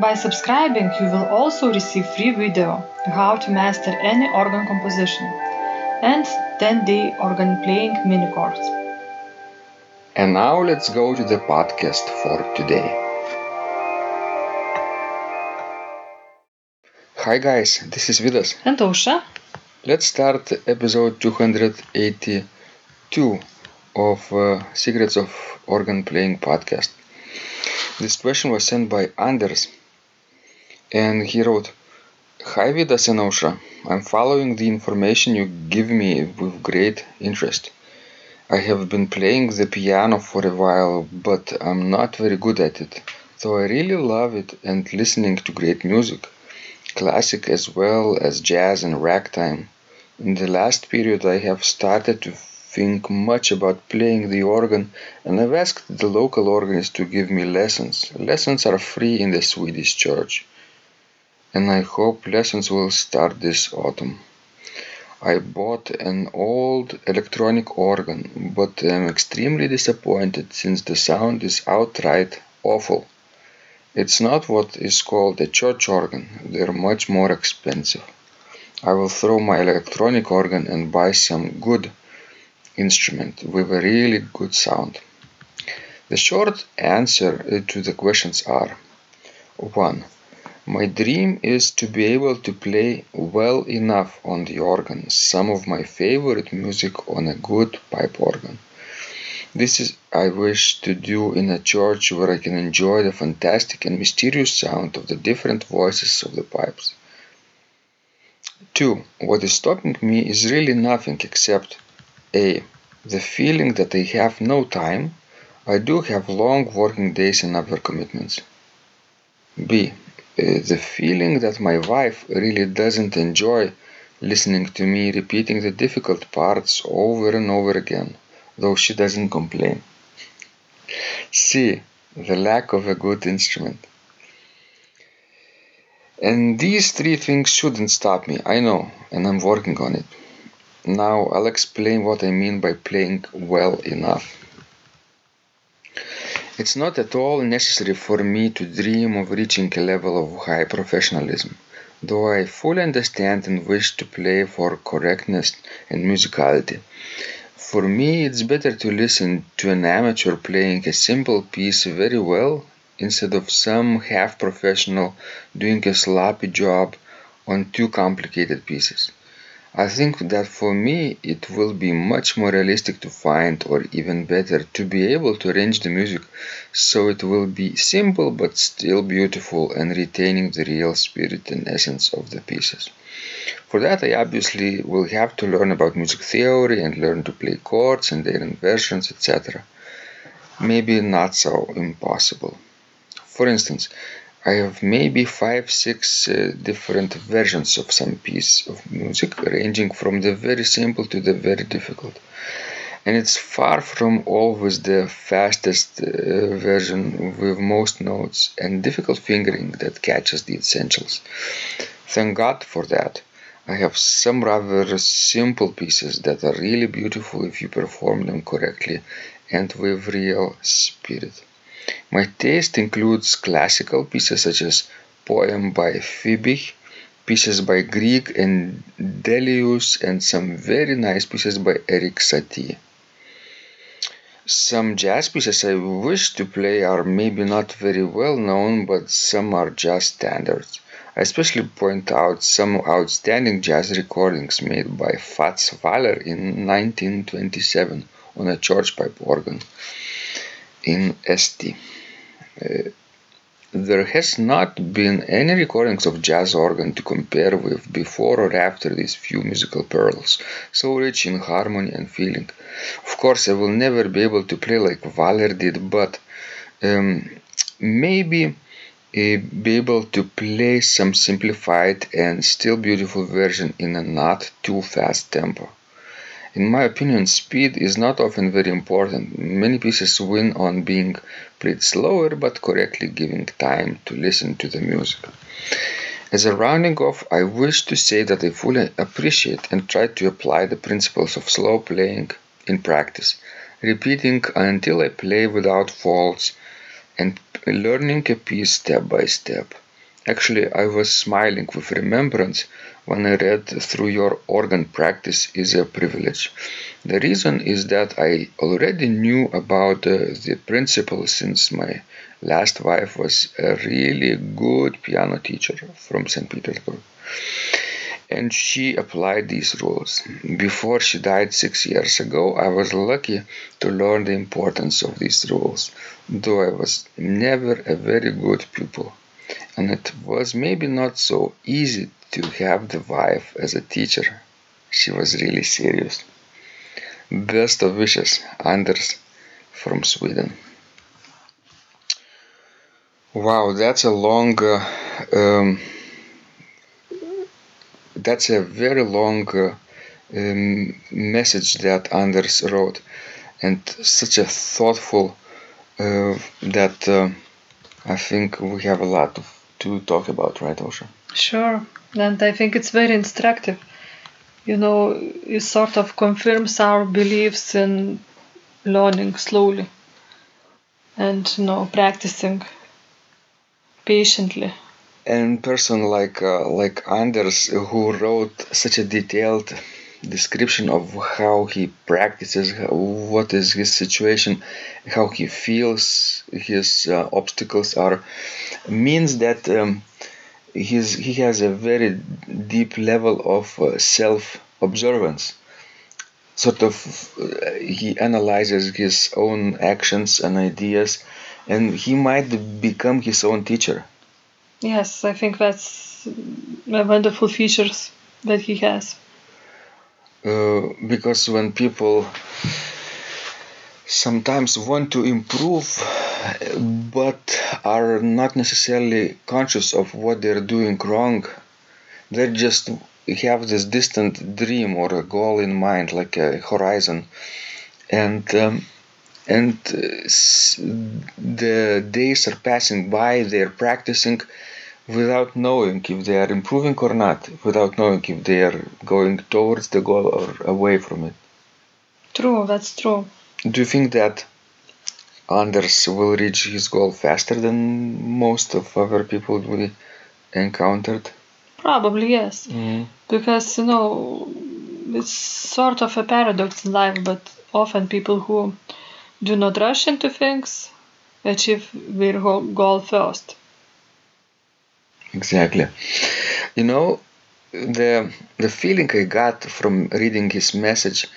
By subscribing, you will also receive free video how to master any organ composition and 10-day organ playing mini course. And now let's go to the podcast for today. Hi guys, this is Vidas. And Aušra. Let's start episode 282 of uh, Secrets of Organ Playing podcast. This question was sent by Anders and he wrote, Hi Vidas and Aušra, I'm following the information you give me with great interest. I have been playing the piano for a while, but I'm not very good at it, though I really love it and listening to great music, classic as well as jazz and ragtime. In the last period, I have started to think much about playing the organ and I've asked the local organist to give me lessons. Lessons are free in the Swedish church and I hope lessons will start this autumn. I bought an old electronic organ, but am extremely disappointed since the sound is outright awful. It's not what is called a church organ, they're much more expensive. I will throw my electronic organ and buy some good instrument with a really good sound. The short answer to the questions are 1. My dream is to be able to play well enough on the organ some of my favorite music on a good pipe organ. This is I wish to do in a church where I can enjoy the fantastic and mysterious sound of the different voices of the pipes. 2. What is stopping me is really nothing except A. The feeling that I have no time. I do have long working days and other commitments. B. Uh, the feeling that my wife really doesn't enjoy listening to me repeating the difficult parts over and over again, though she doesn't complain. C. The lack of a good instrument. And these three things shouldn't stop me, I know, and I'm working on it. Now I'll explain what I mean by playing well enough. It's not at all necessary for me to dream of reaching a level of high professionalism, though I fully understand and wish to play for correctness and musicality. For me, it's better to listen to an amateur playing a simple piece very well instead of some half professional doing a sloppy job on two complicated pieces. I think that for me it will be much more realistic to find, or even better, to be able to arrange the music so it will be simple but still beautiful and retaining the real spirit and essence of the pieces. For that, I obviously will have to learn about music theory and learn to play chords and their inversions, etc. Maybe not so impossible. For instance, I have maybe five, six uh, different versions of some piece of music, ranging from the very simple to the very difficult. And it's far from always the fastest uh, version with most notes and difficult fingering that catches the essentials. Thank God for that. I have some rather simple pieces that are really beautiful if you perform them correctly and with real spirit. My taste includes classical pieces such as poem by Fibich, pieces by Grieg and Delius, and some very nice pieces by Erik Satie. Some jazz pieces I wish to play are maybe not very well known, but some are just standards. I especially point out some outstanding jazz recordings made by Fats Waller in 1927 on a church pipe organ in St. Uh, there has not been any recordings of jazz organ to compare with before or after these few musical pearls, so rich in harmony and feeling. Of course, I will never be able to play like Waller did, but um, maybe uh, be able to play some simplified and still beautiful version in a not too fast tempo. In my opinion, speed is not often very important. Many pieces win on being played slower but correctly giving time to listen to the music. As a rounding off, I wish to say that I fully appreciate and try to apply the principles of slow playing in practice, repeating until I play without faults and learning a piece step by step. Actually, I was smiling with remembrance when I read through your organ practice is a privilege. The reason is that I already knew about uh, the principle since my last wife was a really good piano teacher from St. Petersburg. And she applied these rules. Before she died six years ago, I was lucky to learn the importance of these rules, though I was never a very good pupil and it was maybe not so easy to have the wife as a teacher. She was really serious. Best of wishes, Anders from Sweden. Wow, that's a long, uh, um, that's a very long uh, um, message that Anders wrote, and such a thoughtful uh, that uh, I think we have a lot of to talk about, right, Aušra? Sure, and I think it's very instructive. You know, it sort of confirms our beliefs in learning slowly and you know practicing patiently. And person like uh, like Anders, who wrote such a detailed description of how he practices, what is his situation, how he feels his uh, obstacles are, means that um, he has a very deep level of uh, self observance. Sort of, uh, he analyzes his own actions and ideas, and he might become his own teacher. Yes, I think that's a wonderful feature that he has. Uh, because when people sometimes want to improve but are not necessarily conscious of what they're doing wrong they just have this distant dream or a goal in mind like a horizon. And um, and uh, the days are passing by they're practicing without knowing if they are improving or not, without knowing if they are going towards the goal or away from it. True, that's true. Do you think that Anders will reach his goal faster than most of other people we encountered? Probably yes. Mm. Because, you know, it's sort of a paradox in life, but often people who do not rush into things achieve their goal first. Exactly. You know, the the feeling I got from reading his message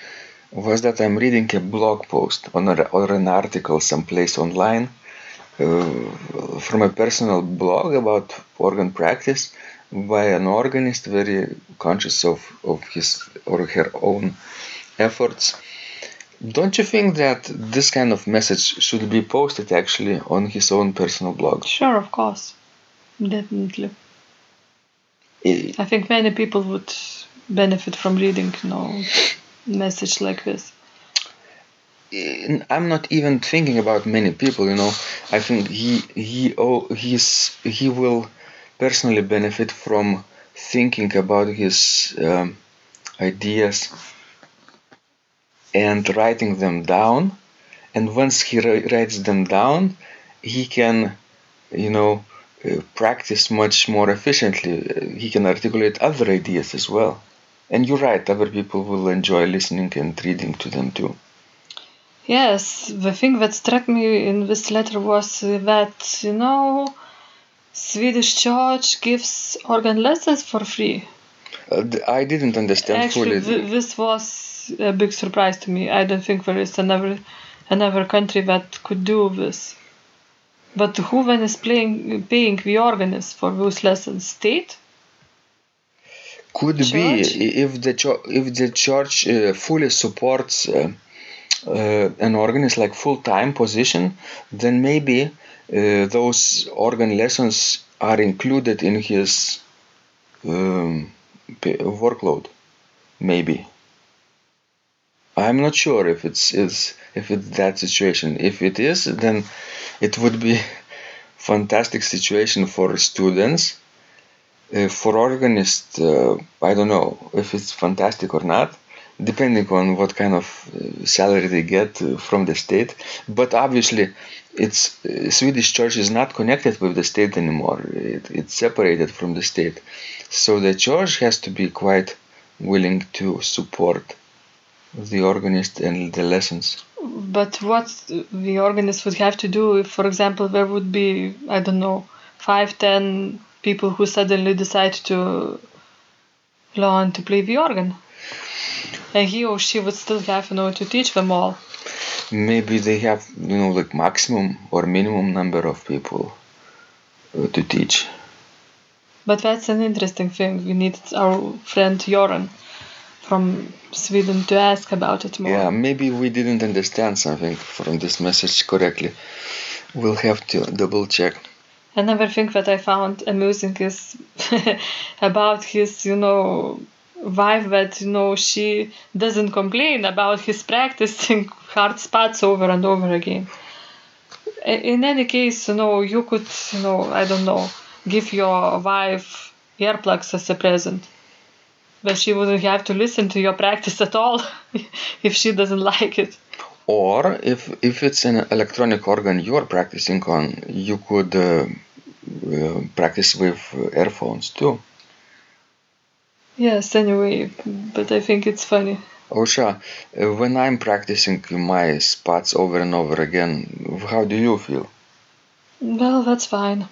was that I'm reading a blog post on a, or an article someplace online uh, from a personal blog about organ practice by an organist very conscious of, of his or her own efforts. Don't you think that this kind of message should be posted actually on his own personal blog? Sure, of course. Definitely. I think many people would benefit from reading, you know, message like this. I'm not even thinking about many people, you know. I think he he oh he's he will personally benefit from thinking about his um, ideas and writing them down. And once he writes them down, he can, you know, practice much more efficiently. He can articulate other ideas as well. And you're right, other people will enjoy listening and reading to them too. Yes, the thing that struck me in this letter was that, you know, Swedish church gives organ lessons for free. Uh, I didn't understand Actually, fully. th- this was a big surprise to me. I don't think there is another another country that could do this. But who then is playing paying the organist for those lessons? State? Could be if the if the church uh, fully supports uh, uh, an organist like full time position, then maybe uh, those organ lessons are included in his um, p- workload. Maybe. I'm not sure if it's is if it's that situation. If it is, then it would be fantastic situation for students uh, for organists, uh, I don't know if it's fantastic or not, depending on what kind of uh, salary they get uh, from the state. But obviously, it's uh, Swedish church is not connected with the state anymore. It, it's separated from the state, so the church has to be quite willing to support the organist and the lessons. But what the organist would have to do if, for example, there would be, I don't know, five, ten people who suddenly decide to learn to play the organ. And he or she would still have, you know, to teach them all. Maybe they have, you know, like maximum or minimum number of people uh, to teach. But that's an interesting thing. We need our friend Joran from Sweden to ask about it more. Yeah, maybe we didn't understand something from this message correctly. We'll have to double check. Another thing that I found amusing is about his, you know, wife that, you know, she doesn't complain about his practicing hard spots over and over again. In any case, you know, you could, you know, I don't know, give your wife earplugs as a present. But she wouldn't have to listen to your practice at all if she doesn't like it. Or if if it's an electronic organ you're practicing on, you could uh, uh, practice with earphones too. Yes, anyway, but I think it's funny. Aušra, uh, when I'm practicing my spots over and over again, how do you feel? Well, that's fine,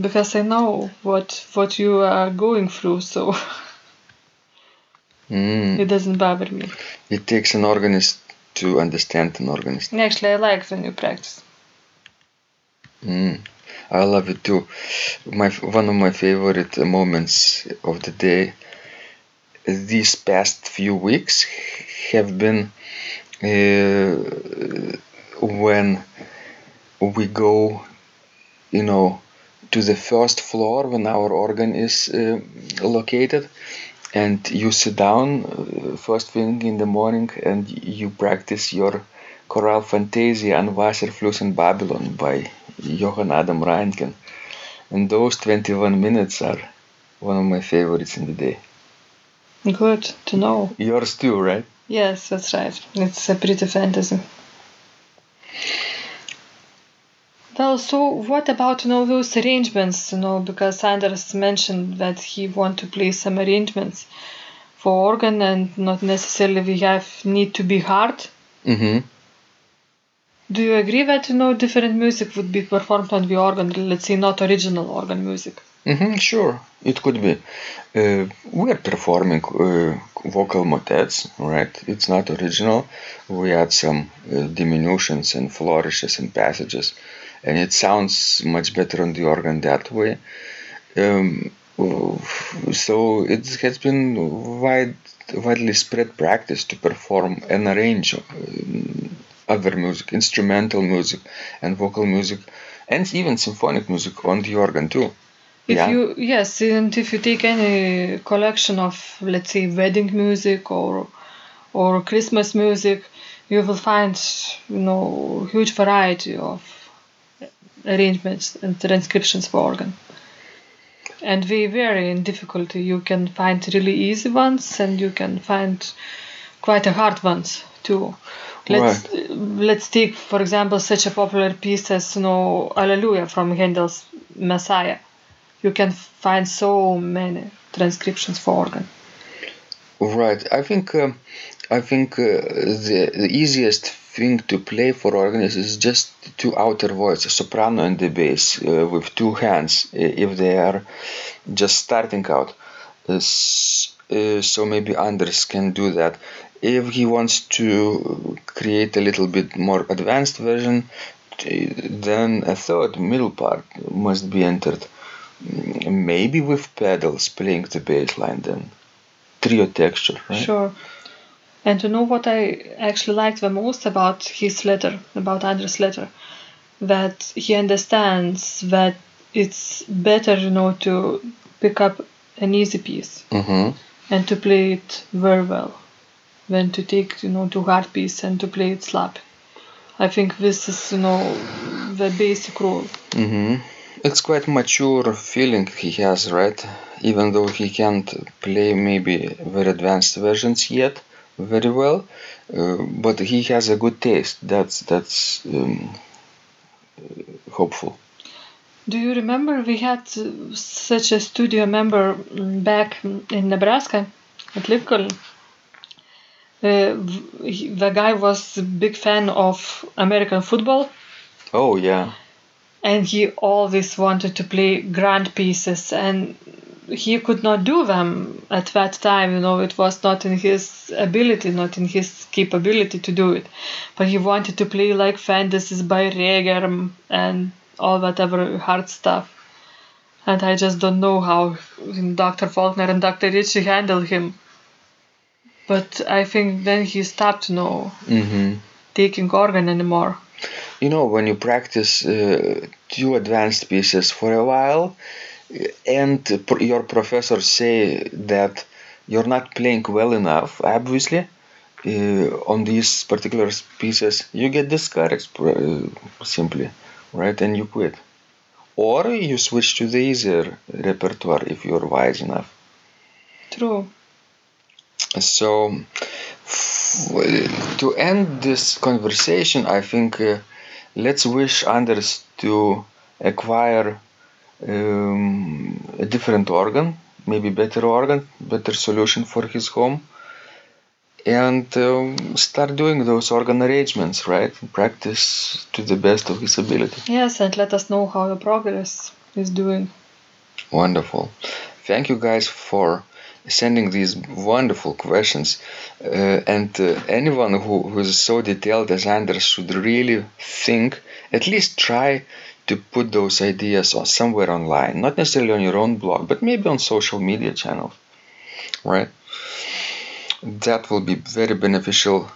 because I know what what you are going through, so Mm. it doesn't bother me. It takes an organist to understand an organist. Actually, I like when you practice. Mm. I love it too. My one of my favorite moments of the day these past few weeks have been uh, when we go, you know, to the first floor when our organ is uh, located, and you sit down uh, first thing in the morning and you practice your Choral Fantasia and Wasserflüssen Babylon by Johann Adam Reinken. And those 21 minutes are one of my favorites in the day. Good to know. Yours too, right? Yes, that's right. It's a pretty fantasy. Well, so what about you know those arrangements? You know, because Anders mentioned that he want to play some arrangements for organ, and not necessarily we have need to be hard. Mm-hmm. Do you agree that you know different music would be performed on the organ? Let's say not original organ music. Mm-hmm, sure, it could be. Uh, we're performing uh, vocal motets, right? It's not original. We add some uh, diminutions and flourishes and passages, and it sounds much better on the organ that way. Um, so it has been wide, widely spread practice to perform and arrange uh, other music, instrumental music, and vocal music, and even symphonic music on the organ too. If Yeah. you yes, and if you take any collection of let's say wedding music or or Christmas music, you will find you know huge variety of arrangements and transcriptions for organ. And they vary in difficulty. You can find really easy ones, and you can find quite a hard ones too. Let's let's take for example such a popular piece as you know Alleluia from Handel's Messiah you can find so many transcriptions for organ. Right. I think uh, I think uh, the, the easiest thing to play for organist is just two outer voices, soprano and the bass, uh, with two hands if they are just starting out. Uh, so maybe Anders can do that. If he wants to create a little bit more advanced version, then a third middle part must be entered. Maybe with pedals playing the bass line then. Trio texture, right? Sure. And to know what I actually liked the most about his letter, about Anders' letter, that he understands that it's better, you know, to pick up an easy piece mm-hmm. and to play it very well than to take, you know, too hard piece and to play it slap. I think this is, you know, the basic rule. Mm-hmm. It's quite mature feeling he has, right? Even though he can't play maybe very advanced versions yet very well, uh, but he has a good taste. That's that's um, hopeful. Do you remember we had such a studio member back in Nebraska at Lincoln? Uh, the guy was a big fan of American football. Oh yeah. And he always wanted to play grand pieces, and he could not do them at that time. You know, it was not in his ability, not in his capability to do it. But he wanted to play like fantasies by Reger and all whatever hard stuff. And I just don't know how Dr. Faulkner and Dr. Ritchie handled him. But I think then he stopped, you know, mm-hmm. taking organ anymore. You know, when you practice uh, two advanced pieces for a while, and your professor say that you're not playing well enough, obviously, uh, on these particular pieces, you get discouraged uh, simply, right? And you quit. Or you switch to the easier repertoire if you're wise enough. True. So, to end this conversation, I think uh, let's wish Anders to acquire um, a different organ, maybe better organ, better solution for his home, and um, start doing those organ arrangements, right? Practice to the best of his ability. Yes, and let us know how your progress is doing. Wonderful. Thank you guys for sending these wonderful questions. Uh, and uh, anyone who, who is so detailed as Anders should really think, at least try to put those ideas on somewhere online, not necessarily on your own blog, but maybe on social media channels, right? That will be very beneficial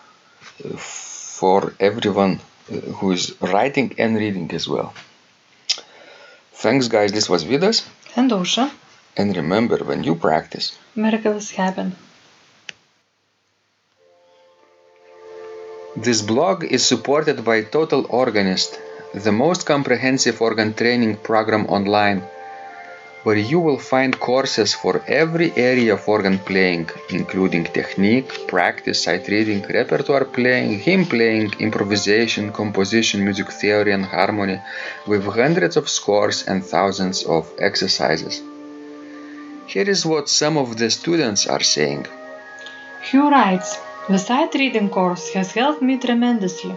uh, for everyone uh, who is writing and reading as well. Thanks, guys. This was Vidas and Ausra. And remember, when you practice, miracles happen. This blog is supported by Total Organist the most comprehensive organ training program online, where you will find courses for every area of organ playing, including technique, practice, sight reading, repertoire playing, hymn playing, improvisation, composition, music theory, and harmony, with hundreds of scores and thousands of exercises. Here is what some of the students are saying. Hugh writes, The sight reading course has helped me tremendously.